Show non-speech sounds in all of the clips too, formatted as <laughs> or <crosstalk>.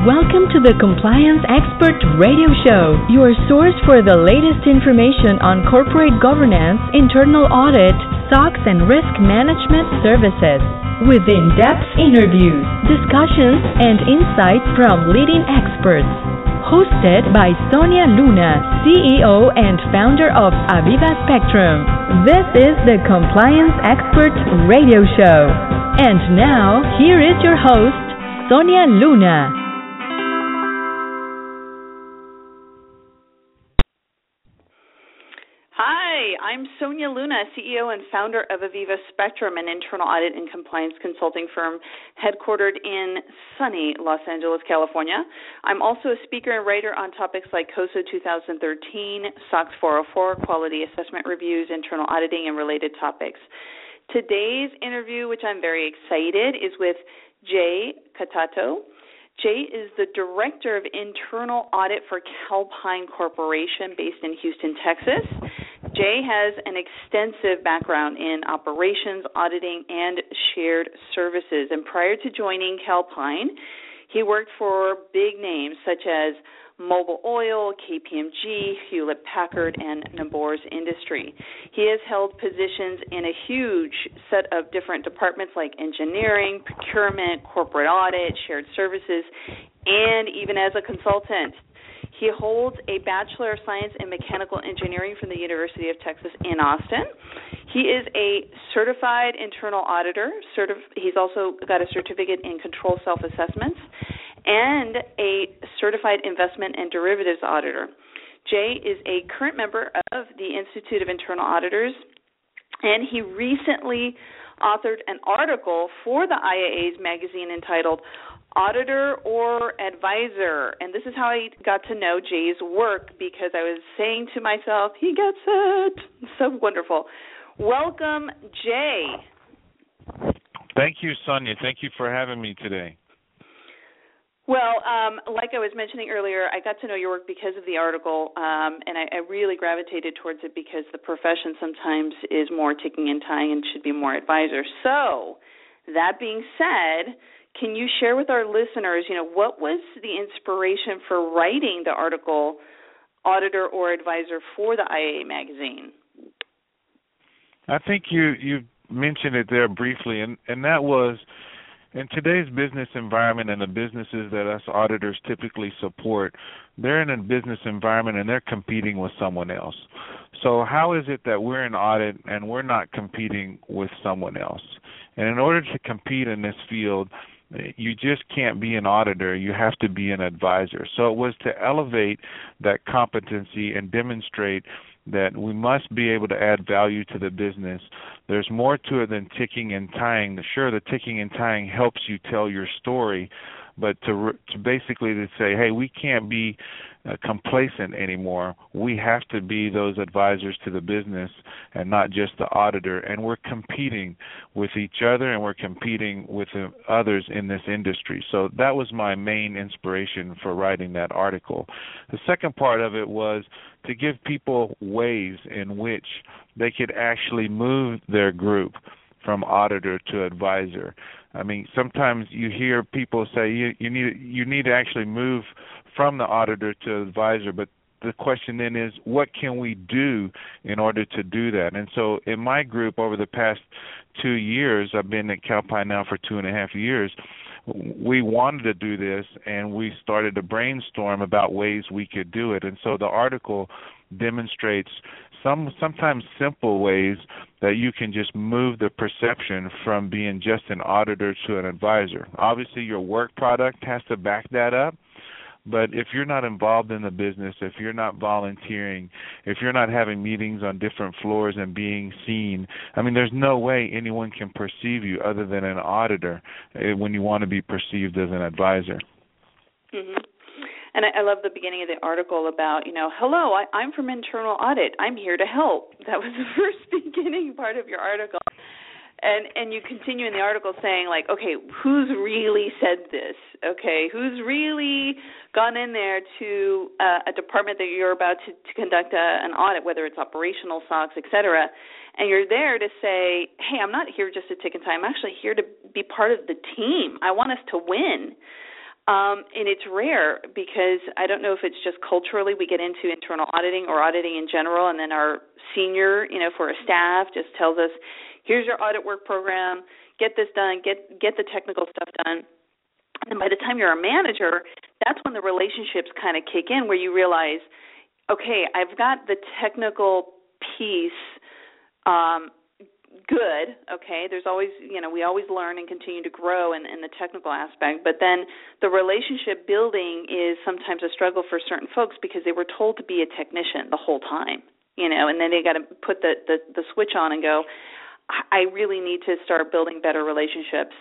Welcome to the Compliance Expert Radio Show, your source for the latest information on corporate governance, internal audit, SOX, and risk management services. With in depth interviews, discussions, and insights from leading experts. Hosted by Sonia Luna, CEO and founder of Aviva Spectrum. This is the Compliance Expert Radio Show. And now, here is your host, Sonia Luna. I'm Sonia Luna, CEO and founder of Aviva Spectrum, an internal audit and compliance consulting firm headquartered in sunny Los Angeles, California. I'm also a speaker and writer on topics like COSO 2013, SOX 404, quality assessment reviews, internal auditing, and related topics. Today's interview, which I'm very excited, is with Jay Qatato. Jay is the Director of Internal Audit for Calpine Corporation based in Houston, Texas. Jay has an extensive background in operations, auditing, and shared services. And prior to joining Calpine, he worked for big names such as Mobil Oil, KPMG, Hewlett Packard, and Nabors Industry. He has held positions in a huge set of different departments like engineering, procurement, corporate audit, shared services, and even as a consultant. He holds a Bachelor of Science in Mechanical Engineering from the University of Texas in Austin. He is a certified internal auditor. Certif- he's also got a certificate in control self assessments and a certified investment and derivatives auditor. Jay is a current member of the Institute of Internal Auditors, and he recently authored an article for the IIA's magazine entitled auditor or advisor. And this is how I got to know Jay's work because I was saying to myself, he gets it. <laughs> So wonderful. Welcome, Jay. Thank you, Sonia. Thank you for having me today. Well, um, like I was mentioning earlier, I got to know your work because of the article, um, and I, I really gravitated towards it because the profession sometimes is more ticking and tying and should be more advisor. So, that being said, can you share with our listeners, you know, what was the inspiration for writing the article auditor or advisor for the IIA magazine? I think you you mentioned it there briefly and and that was in today's business environment and the businesses that us auditors typically support, they're in a business environment and they're competing with someone else. So how is it that we're in audit and we're not competing with someone else? And in order to compete in this field, you just can't be an auditor. You have to be an advisor. So it was to elevate that competency and demonstrate that we must be able to add value to the business. There's more to it than ticking and tying. Sure the ticking and tying helps you tell your story but to to basically to say hey we can't be uh, complacent anymore. We have to be those advisors to the business and not just the auditor. And we're competing with each other and we're competing with uh, others in this industry. So that was my main inspiration for writing that article. The second part of it was to give people ways in which they could actually move their group from auditor to advisor. I mean, sometimes you hear people say you, you need you need to actually move from the auditor to advisor, but the question then is what can we do in order to do that? And so in my group over the past two years i've been at calpine now for two and a half years we wanted to do this and we started to brainstorm about ways we could do it. And so the article demonstrates some sometimes simple ways that you can just move the perception from being just an auditor to an advisor obviously your work product has to back that up but if you're not involved in the business, if you're not volunteering, if you're not having meetings on different floors and being seen, I mean, there's no way anyone can perceive you other than an auditor eh, when you want to be perceived as an advisor. Mm-hmm. And I, I love the beginning of the article about, you know, hello, I, I'm from internal audit. I'm here to help. <laughs> That was the <laughs> first beginning part of your article. And and you continue in the article saying like okay who's really said this? Okay who's really gone in there to uh, a department that you're about to, to conduct a, an audit whether it's operational SOX et cetera? And you're there to say hey i'm not here just to and tie i'm actually here to be part of the team. I want us to win Um, and it's rare because I don't know if it's just culturally we get into internal auditing or auditing in general, and then our senior, you know, for a staff just tells us, "Here's your audit work program. Get this done. Get get the technical stuff done." And by the time you're a manager, that's when the relationships kind of kick in, where you realize, okay, I've got the technical piece um, good okay? There's always you know we always learn and continue to grow in, in the technical aspect but then the relationship building is sometimes a struggle for certain folks because they were told to be a technician the whole time you know and then they got to put the, the the switch on and go i really need to start building better relationships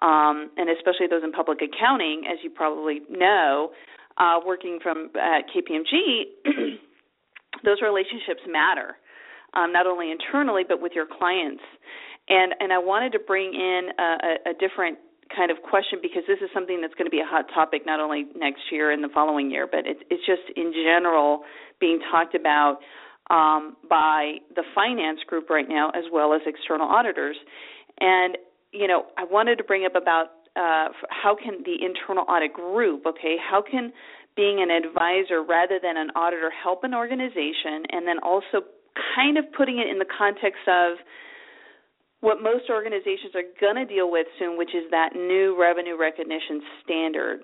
um and especially those in public accounting as you probably know uh working from at <clears throat> kpmg those relationships matter um, not only internally but with your clients. And and I wanted to bring in a, a different kind of question because this is something that's going to be a hot topic not only next year and the following year, but it's it's just in general being talked about um, by the finance group right now as well as external auditors. And you know, I wanted to bring up about uh, how can the internal audit group, okay, how can being an advisor rather than an auditor help an organization and then also kind of putting it in the context of what most organizations are going to deal with soon, which is that new revenue recognition standard.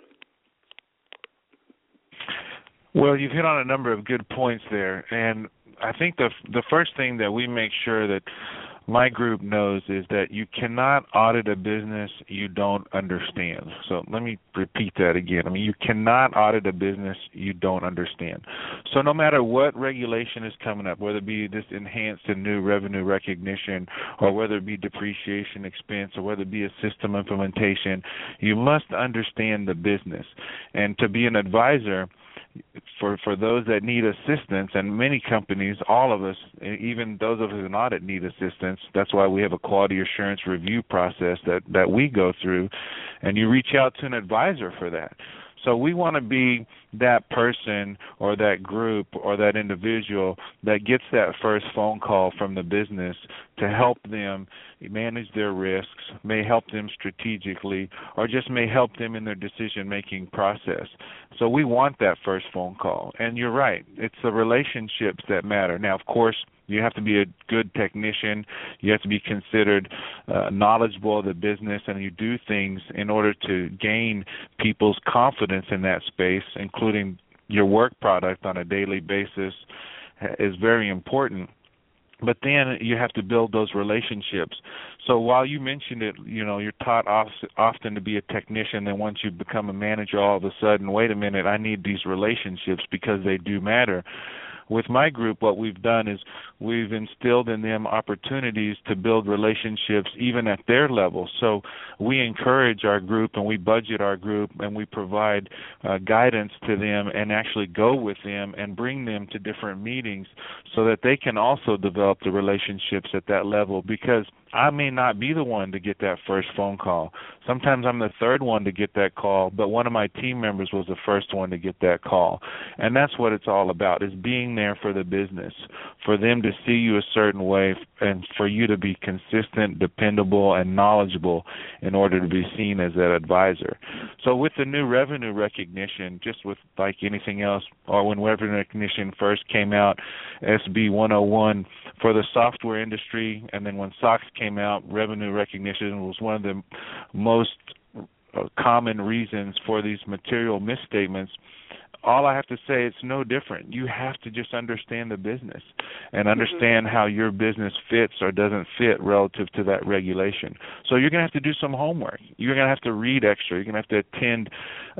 Well, you've hit on a number of good points there, and I think the the first thing that we make sure that my group knows is that you cannot audit a business you don't understand. So let me repeat that again. I mean, you cannot audit a business you don't understand. So no matter what regulation is coming up, whether it be this enhanced and new revenue recognition, or whether it be depreciation expense, or whether it be a system implementation, you must understand the business. And to be an advisor, for for those that need assistance and many companies all of us even those of us in audit need assistance that's why we have a quality assurance review process that that we go through and you reach out to an advisor for that. So we want to be that person or that group or that individual that gets that first phone call from the business to help them manage their risks, may help them strategically, or just may help them in their decision making process. So we want that first phone call. And you're right, it's the relationships that matter. Now, of course, you have to be a good technician. You have to be considered uh, knowledgeable of the business, and you do things in order to gain people's confidence in that space, your work product on a daily basis, is very important but then you have to build those relationships. So while you mentioned it, you know, you're taught often to be a technician, and once you become a manager, all of a sudden, wait a minute, I need these relationships because they do matter with my group, what we've done is we've instilled in them opportunities to build relationships even at their level. So we encourage our group and we budget our group and we provide uh, guidance to them and actually go with them and bring them to different meetings so that they can also develop the relationships at that level because I may not be the one to get that first phone call. Sometimes I'm the third one to get that call, but one of my team members was the first one to get that call. And that's what it's all about is being there for the business, for them to see you a certain way and for you to be consistent, dependable and knowledgeable in order to be seen as that advisor. So with the new revenue recognition, just with like anything else or when revenue recognition first came out, SAB 101 for the software industry and then when SOX came out, revenue recognition was one of the most uh, common reasons for these material misstatements all I have to say it's no different. You have to just understand the business and mm-hmm. understand mm-hmm. how your business fits or doesn't fit relative to that regulation. So you're going to have to do some homework. You're going to have to read extra. You're going to have to attend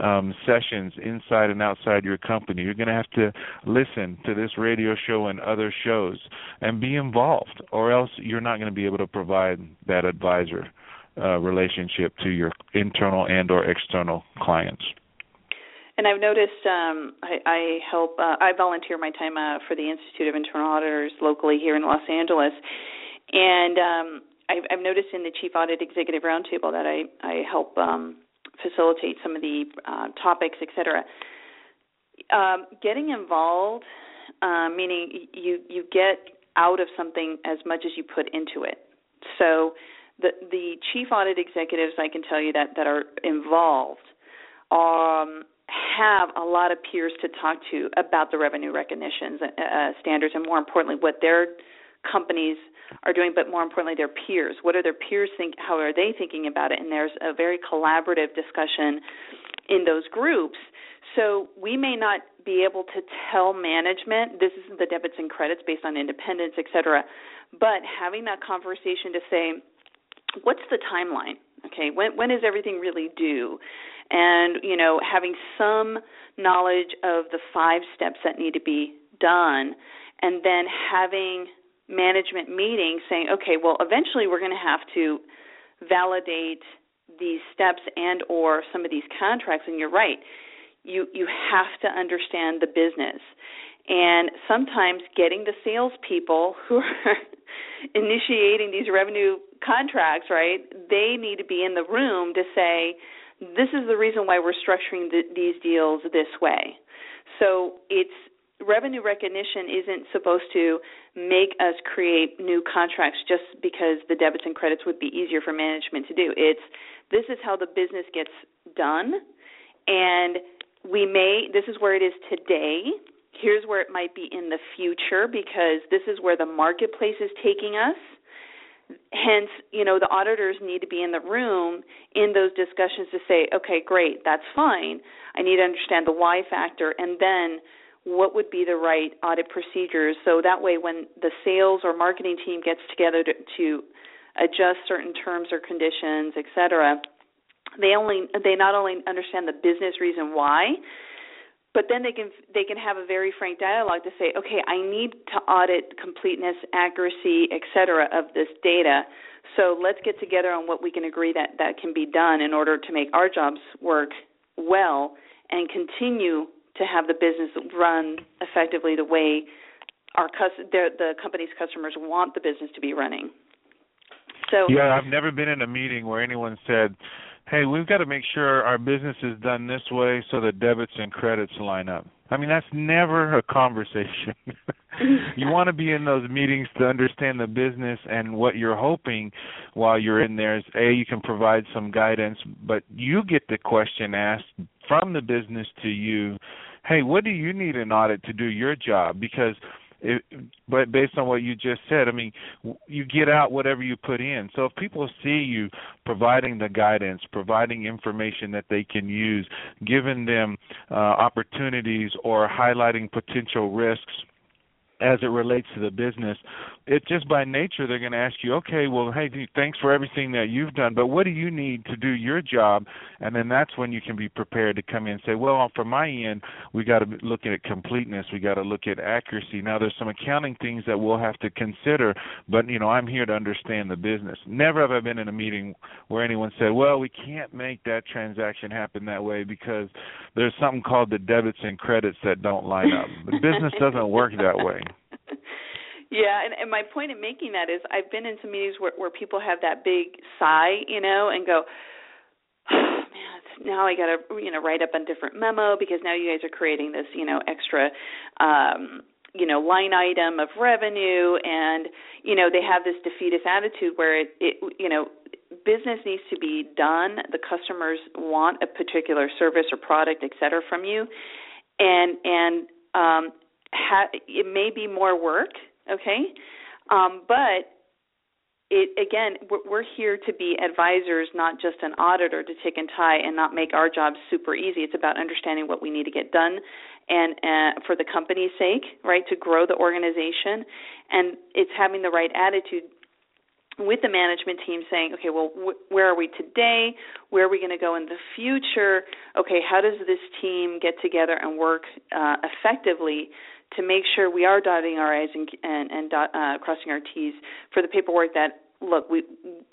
um, sessions inside and outside your company. You're going to have to listen to this radio show and other shows and be involved, or else you're not going to be able to provide that advisor uh, relationship to your internal and or external clients. And I've noticed um, I, I help. Uh, I volunteer my time uh, for the Institute of Internal Auditors locally here in Los Angeles, and um, I've, I've noticed in the Chief Audit Executive Roundtable that I I help um, facilitate some of the uh, topics, et cetera. Um, getting involved, uh, meaning you you get out of something as much as you put into it. So the the chief audit executives, I can tell you that that are involved um, have a lot of peers to talk to about the revenue recognition uh, standards, and more importantly, what their companies are doing, but more importantly, their peers. What are their peers think? How are they thinking about it? And there's a very collaborative discussion in those groups. So we may not be able to tell management this isn't the debits and credits based on independence, et cetera, but having that conversation to say, what's the timeline? Okay, when when is everything really due? And you know, having some knowledge of the five steps that need to be done, and then having management meetings saying, okay, well, eventually we're going to have to validate these steps and or some of these contracts. And you're right, you you have to understand the business, and sometimes getting the salespeople who are <laughs> initiating these revenue contracts, right? They need to be in the room to say, this is the reason why we're structuring the, these deals this way. So it's revenue recognition isn't supposed to make us create new contracts just because the debits and credits would be easier for management to do. It's this is how the business gets done and we may this is where it is today. Here's where it might be in the future because this is where the marketplace is taking us hence you know the auditors need to be in the room in those discussions to say okay great that's fine. I need to understand the why factor and then what would be the right audit procedures. So that way when the sales or marketing team gets together to, to adjust certain terms or conditions et cetera they only they not only understand the business reason why but then they can they can have a very frank dialogue to say okay i need to audit completeness accuracy et cetera of this data. So let's get together on what we can agree that that can be done in order to make our jobs work well and continue to have the business run effectively the way our the company's customers want the business to be running. So yeah i've never been in a meeting where anyone said hey, we've got to make sure our business is done this way so the debits and credits line up. I mean, that's never a conversation. <laughs> you want to be in those meetings to understand the business and what you're hoping while you're in there is A, you can provide some guidance, but you get the question asked from the business to you, hey, what do you need an audit to do your job? Because it, but based on what you just said, I mean, you get out whatever you put in. So if people see you providing the guidance, providing information that they can use, giving them uh, opportunities or highlighting potential risks as it relates to the business, it just by nature they're going to ask you, okay, well, hey, thanks for everything that you've done, but what do you need to do your job? And then that's when you can be prepared to come in and say, well, from my end, we got to look at completeness, we got to look at accuracy. Now, there's some accounting things that we'll have to consider, but you know, I'm here to understand the business. Never have I been in a meeting where anyone said, well, we can't make that transaction happen that way because there's something called the debits and credits that don't line up. The business doesn't work that way. Yeah, and, and my point in making that is I've been in some meetings where, where people have that big sigh, you know, and go, <sighs> man, now I got to, you know, write up a different memo because now you guys are creating this, you know, extra, um, you know, line item of revenue, and you know they have this defeatist attitude where it, it, you know, business needs to be done. The customers want a particular service or product, et cetera, from you, and and um, ha- it may be more work okay? Um, but it again, we're here to be advisors, not just an auditor to tick and tie and not make our job super easy. It's about understanding what we need to get done, and uh, for the company's sake, right, to grow the organization, and it's having the right attitude with the management team saying, okay, well, wh- where are we today? Where are we going to go in the future? Okay, how does this team get together and work uh, effectively to make sure we are dotting our i's and and, and dot, uh, crossing our t's for the paperwork that look we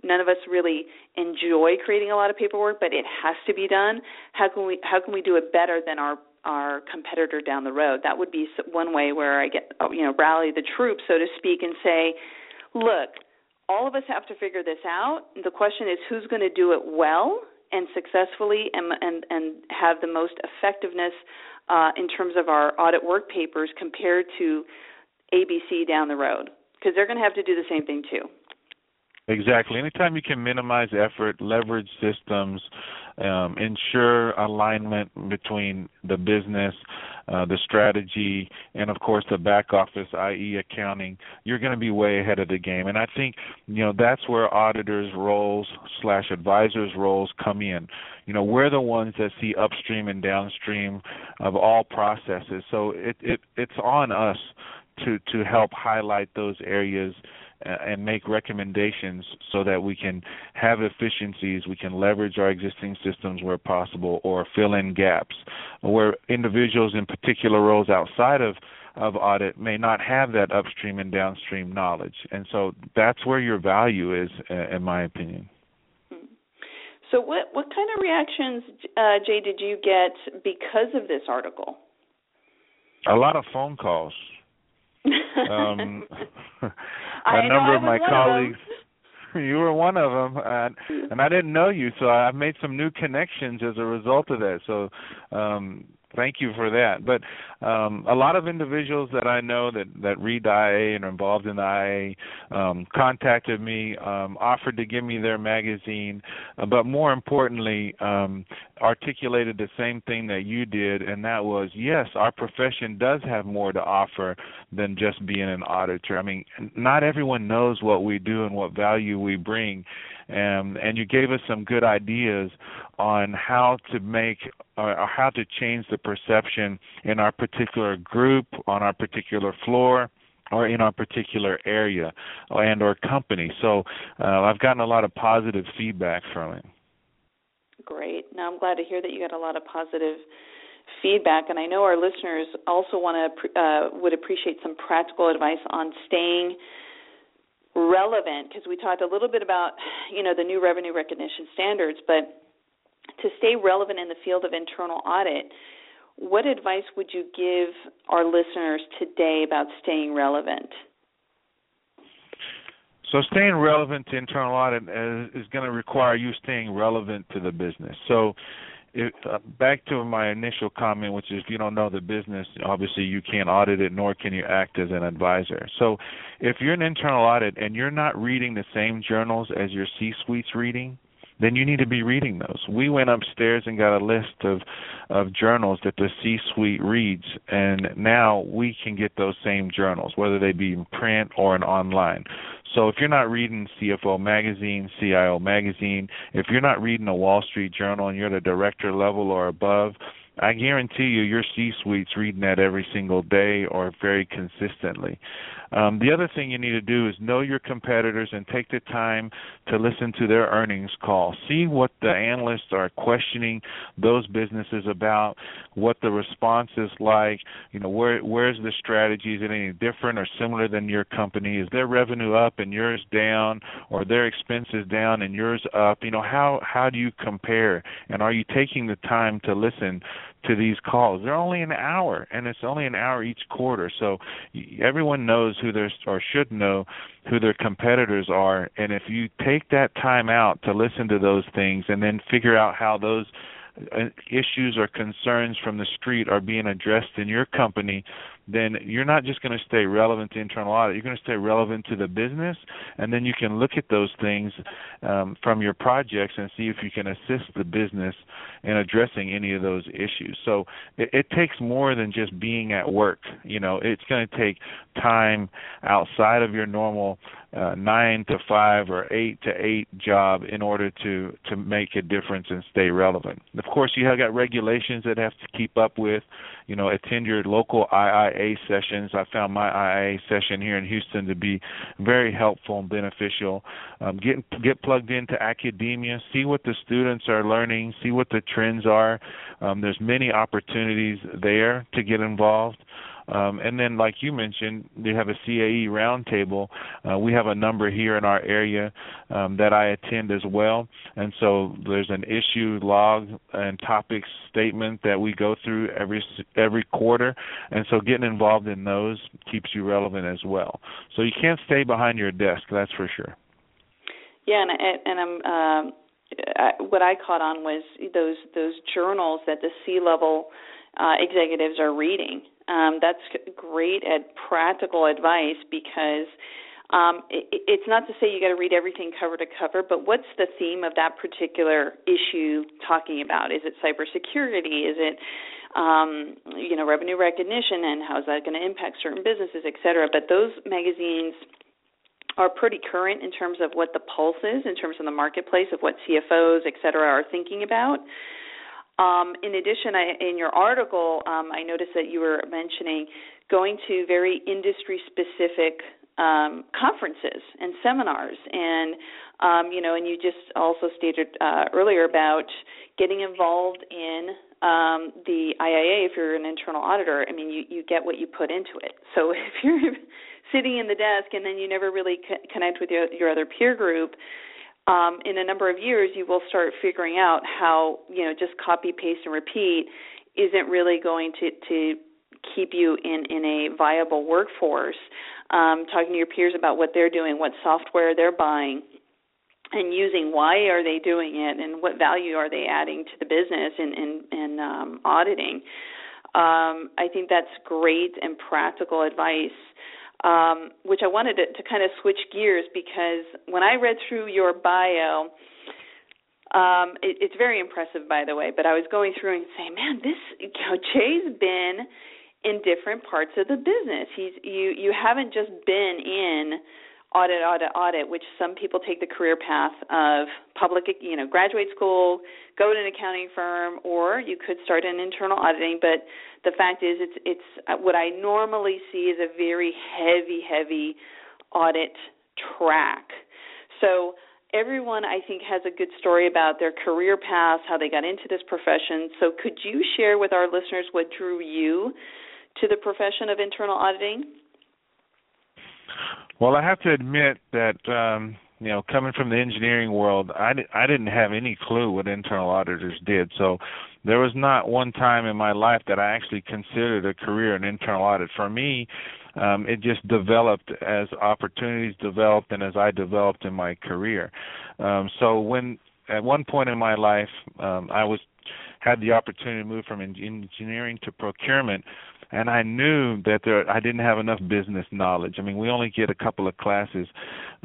none of us really enjoy creating a lot of paperwork but it has to be done. How can we how can we do it better than our our competitor down the road? That would be one way where i get you know rally the troops so to speak and say look all of us have to figure this out. The question is who's going to do it well and successfully and and and have the most effectiveness uh, in terms of our audit work papers compared to ABC down the road because they're going to have to do the same thing too. Exactly. Anytime you can minimize effort, leverage systems, um, ensure alignment between the business, uh, the strategy, and of course the back office, i.e., accounting, you're going to be way ahead of the game. And I think you know that's where auditors' roles slash advisors' roles come in. You know, we're the ones that see upstream and downstream of all processes. So it, it it's on us to to help highlight those areas and make recommendations so that we can have efficiencies, we can leverage our existing systems where possible, or fill in gaps where individuals in particular roles outside of of audit may not have that upstream and downstream knowledge, and so that's where your value is, in my opinion. So, what what kind of reactions, uh, Jay, did you get because of this article? A lot of phone calls <laughs> um, <laughs> a number of my colleagues. Of <laughs> you were one of them, and, and I didn't know you, so I've made some new connections as a result of that. So, um, thank you for that. But um, a lot of individuals that I know that that read IA and are involved in IA um, contacted me, um, offered to give me their magazine, uh, but more importantly, um, articulated the same thing that you did, and that was yes, our profession does have more to offer than just being an auditor. I mean, not everyone knows what we do and what value we bring um, and you gave us some good ideas on how to make or how to change the perception in our particular group, on our particular floor, or in our particular area and or company. So uh, I've gotten a lot of positive feedback from it. Great. Now I'm glad to hear that you got a lot of positive feedback, and I know our listeners also want to uh, would appreciate some practical advice on staying relevant because we talked a little bit about you know the new revenue recognition standards but to stay relevant in the field of internal audit what advice would you give our listeners today about staying relevant so staying relevant to internal audit is, is going to require you staying relevant to the business so it, uh, back to my initial comment, which is if you don't know the business, obviously you can't audit it, nor can you act as an advisor. So, if you're an internal audit and you're not reading the same journals as your C-suite's reading, then you need to be reading those. We went upstairs and got a list of of journals that the C-suite reads, and now we can get those same journals, whether they be in print or in online. So if you're not reading CFO magazine, CIO magazine, if you're not reading a Wall Street Journal and you're at a director level or above, I guarantee you your C-suite's reading that every single day or very consistently. Um, the other thing you need to do is know your competitors and take the time to listen to their earnings call. See what the analysts are questioning those businesses about, what the response is like. You know, where where's the strategy? Is it any different or similar than your company? Is their revenue up and yours down, or their expenses down and yours up? You know, how how do you compare? And are you taking the time to listen to these calls. They're only an hour, and it's only an hour each quarter. So everyone knows who their or should know who their competitors are. And if you take that time out to listen to those things, and then figure out how those issues or concerns from the street are being addressed in your company, then you're not just going to stay relevant to internal audit. You're going to stay relevant to the business, and then you can look at those things um, from your projects and see if you can assist the business in addressing any of those issues. So it, it takes more than just being at work. You know, it's going to take time outside of your normal uh, nine to five or eight to eight job in order to to make a difference and stay relevant. Of course, you have got regulations that have to keep up with. You know, attend your local IIA sessions. I found my IIA session here in Houston to be very helpful and beneficial. Um, get get plugged into academia, see what the students are learning, see what the trends are. Um, there's many opportunities there to get involved. Um, and then, like you mentioned, they have a CAE roundtable. Uh, we have a number here in our area um, that I attend as well. And so there's an issue log and topics statement that we go through every every quarter. And so getting involved in those keeps you relevant as well. So you can't stay behind your desk, that's for sure. Yeah, and, and I'm. Uh, what I caught on was those those journals that the C level uh, executives are reading um, that's great at practical advice because Um, it, it's not to say you got to read everything cover to cover, but what's the theme of that particular issue talking about? Is it cybersecurity? Is it um, you know revenue recognition and how is that going to impact certain businesses, et cetera? But those magazines are pretty current in terms of what the pulse is in terms of the marketplace of what CFOs, et cetera, are thinking about. Um, in addition, I, in your article, um, I noticed that you were mentioning going to very industry specific um, conferences and seminars, and um, you know, and you just also stated uh, earlier about getting involved in um, the IIA if you're an internal auditor. I mean, you you get what you put into it. So <laughs> if you're sitting in the desk and then you never really co- connect with your, your other peer group, um, in a number of years you will start figuring out how you know just copy paste and repeat isn't really going to to keep you in in a viable workforce. Um, talking to your peers about what they're doing what software they're buying and using why are they doing it and what value are they adding to the business in um, auditing. Um, I think that's great and practical advice um, which I wanted to, to kind of switch gears because when I read through your bio, um, it, it's very impressive, by the way. But I was going through and saying, "Man, this you know, Jay's been in different parts of the business. He's you you haven't just been in audit, audit, audit, which some people take the career path of public, you know, graduate school, go to an accounting firm, or you could start in internal auditing. But the fact is, it's it's uh, what I normally see is a very heavy, heavy audit track. So everyone I think has a good story about their career path, how they got into this profession. So could you share with our listeners what drew you to the profession of internal auditing? Well, I have to admit that um, you know, coming from the engineering world, I di- I didn't have any clue what internal auditors did. So there was not one time in my life that I actually considered a career in internal audit. For me, um, it just developed as opportunities developed and as I developed in my career. Um, so when at one point in my life, um, I was had the opportunity to move from engineering to procurement and I knew that there I didn't have enough business knowledge. I mean, we only get a couple of classes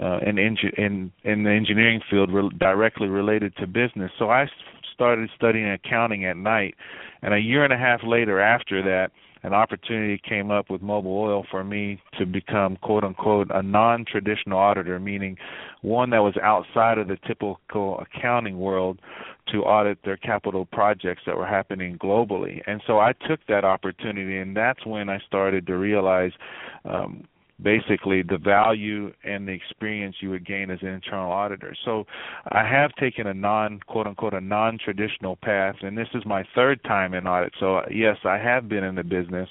uh, in in in the engineering field re- directly related to business. So I started studying accounting at night, and a year and a half later, after that, an opportunity came up with Mobil Oil for me to become quote unquote a non traditional auditor, meaning one that was outside of the typical accounting world to audit their capital projects that were happening globally. And so I took that opportunity, and that's when I started to realize um, basically the value and the experience you would gain as an internal auditor. So I have taken a non quote unquote a non traditional path and this is my third time in audit. So yes, I have been in the business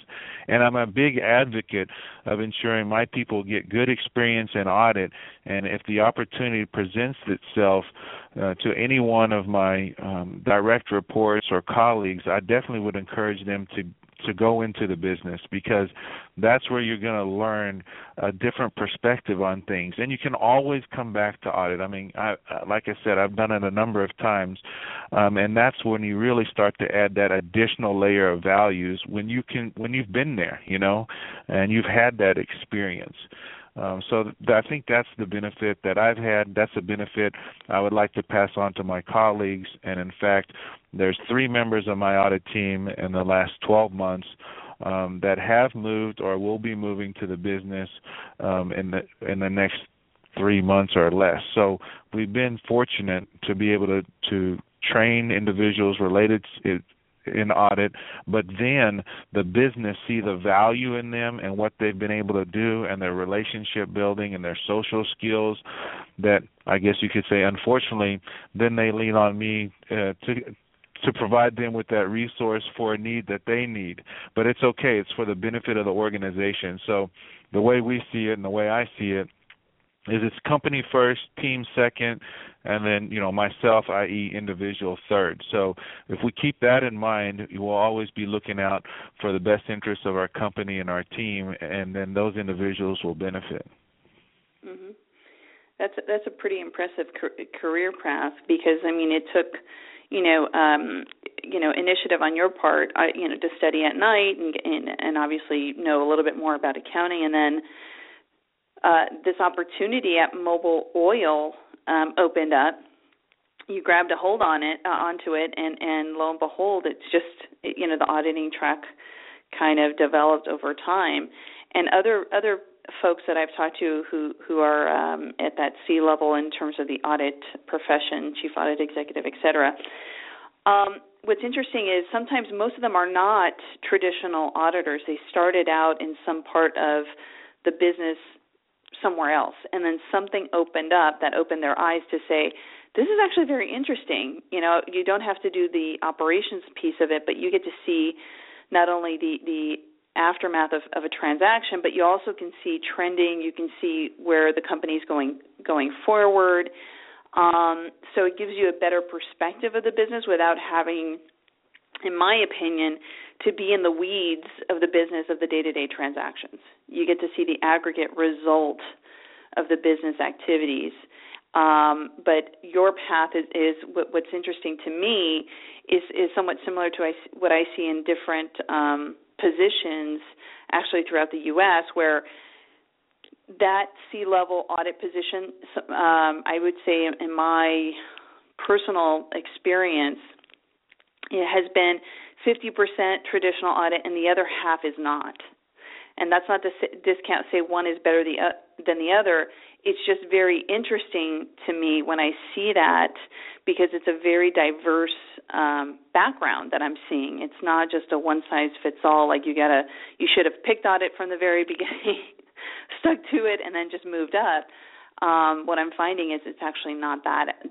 and I'm a big advocate of ensuring my people get good experience in audit and if the opportunity presents itself uh, to any one of my um, direct reports or colleagues, I definitely would encourage them to to go into the business because that's where you're going to learn a different perspective on things. And you can always come back to audit. I mean i like i said i've done it a number of times um, and that's when you really start to add that additional layer of values when you can when you've been there you know and you've had that experience um, so th- I think that's the benefit that I've had. That's a benefit I would like to pass on to my colleagues. And in fact, there's three members of my audit team in the last 12 months um, that have moved or will be moving to the business um, in the in the next three months or less. So we've been fortunate to be able to to train individuals related in audit, but then the business see the value in them and what they've been able to do and their relationship building and their social skills that I guess you could say unfortunately then they lean on me uh, to to provide them with that resource for a need that they need. But it's okay, it's for the benefit of the organization. So the way we see it and the way I see it is it's company first, team second, and then you know myself, i.e., individual third. So if we keep that in mind, we will always be looking out for the best interests of our company and our team, and then those individuals will benefit. Mm-hmm. That's a, that's a pretty impressive career path because I mean it took you know um you know initiative on your part you know to study at night and, and and obviously know a little bit more about accounting and then uh, this opportunity at Mobil Oil um, opened up, you grabbed a hold on it uh, onto it, and and lo and behold, it's just you know the auditing track kind of developed over time, and other other folks that I've talked to who who are um, at that C level in terms of the audit profession, chief audit executive, et cetera. Um, what's interesting is sometimes most of them are not traditional auditors. They started out in some part of the business somewhere else, and then something opened up that opened their eyes to say, this is actually very interesting. You know, you don't have to do the operations piece of it, but you get to see not only the the aftermath of, of a transaction, but you also can see trending. You can see where the company's going going forward. Um, so it gives you a better perspective of the business without having, in my opinion, to be in the weeds of the business of the day-to-day transactions. You get to see the aggregate result of the business activities. Um, but your path is, is what, what's interesting to me is is somewhat similar to what I see in different um, positions actually throughout the U.S. where that C-level audit position, um, I would say in my personal experience, it has been 50% traditional audit and the other half is not. And that's not to discount say one is better the, uh, than the other. It's just very interesting to me when I see that because it's a very diverse um, background that I'm seeing. It's not just a one size fits all. Like you gotta, you should have picked audit from the very <laughs> beginning, stuck to it, and then just moved up. Um, what I'm finding is it's actually not that.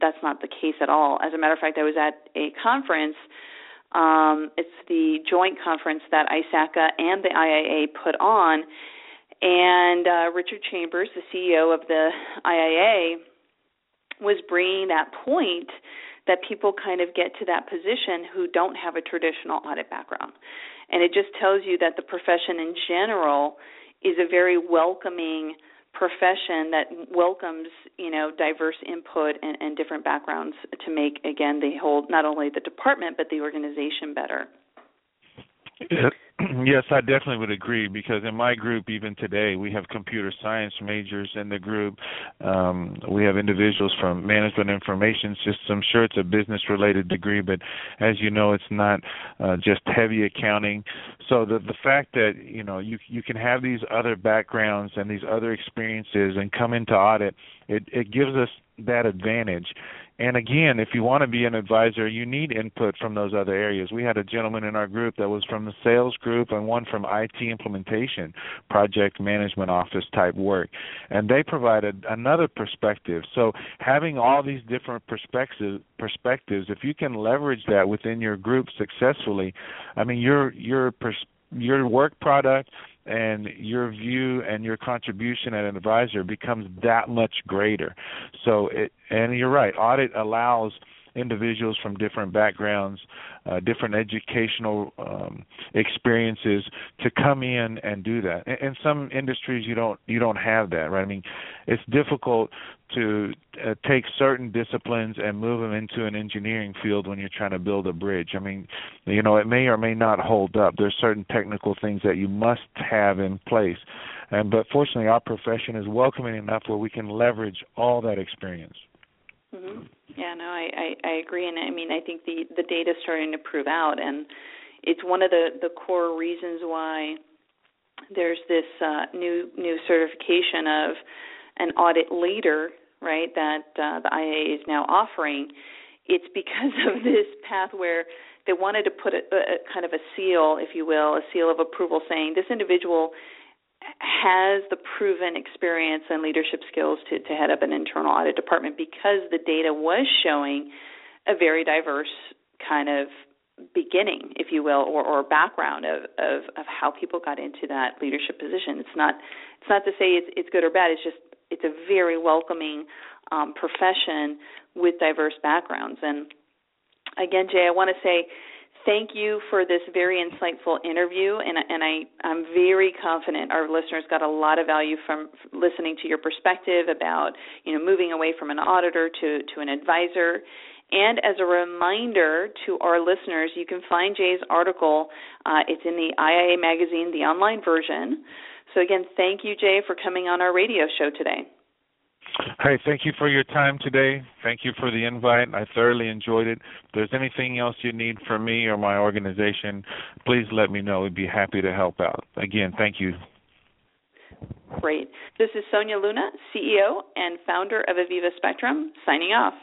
That's not the case at all. As a matter of fact, I was at a conference. Um, it's the joint conference that ISACA and the IIA put on, and uh, Richard Chambers, the CEO of the IIA, was bringing that point that people kind of get to that position who don't have a traditional audit background. And it just tells you that the profession in general is a very welcoming profession that welcomes you know diverse input and, and different backgrounds to make again the whole not only the department but the organization better. <clears throat> Yes, I definitely would agree because in my group, even today, we have computer science majors in the group. Um, we have individuals from management information systems. Sure, it's a business related degree, but as you know, it's not uh, just heavy accounting. So the the fact that you know you you can have these other backgrounds and these other experiences and come into audit, it it gives us that advantage and again, if you want to be an advisor, you need input from those other areas. We had a gentleman in our group that was from the sales group and one from IT implementation, project management office type work. And they provided another perspective. So having all these different perspectives perspectives, if you can leverage that within your group successfully, I mean your your pers- your work product and your view and your contribution as an advisor becomes that much greater. So it and you're right, audit allows individuals from different backgrounds, uh, different educational um, experiences to come in and do that. In, in some industries, you don't you don't have that, right? I mean, it's difficult to uh, take certain disciplines and move them into an engineering field when you're trying to build a bridge. I mean, you know, it may or may not hold up. There's certain technical things that you must have in place. And but fortunately, our profession is welcoming enough where we can leverage all that experience. Mm-hmm. Yeah, no, I, I I agree, and I mean I think the the data is starting to prove out, and it's one of the the core reasons why there's this uh, new new certification of an audit leader, right? That uh, the IA is now offering. It's because of this path where they wanted to put a, a kind of a seal, if you will, a seal of approval, saying this individual has the proven experience and leadership skills to, to head up an internal audit department because the data was showing a very diverse kind of beginning, if you will, or, or background of, of, of how people got into that leadership position. It's not it's not to say it's, it's good or bad. It's just it's a very welcoming um, profession with diverse backgrounds. And again, Jay, I want to say thank you for this very insightful interview and and I I'm very confident our listeners got a lot of value from listening to your perspective about you know moving away from an auditor to to an advisor and as a reminder to our listeners you can find Jay's article uh, it's in the IIA magazine the online version So, again, thank you, Jay, for coming on our radio show today. Hey, thank you for your time today. Thank you for the invite. I thoroughly enjoyed it. If there's anything else you need from me or my organization, please let me know. We'd be happy to help out. Again, thank you. Great. This is Sonia Luna, CEO and founder of Aviva Spectrum, signing off.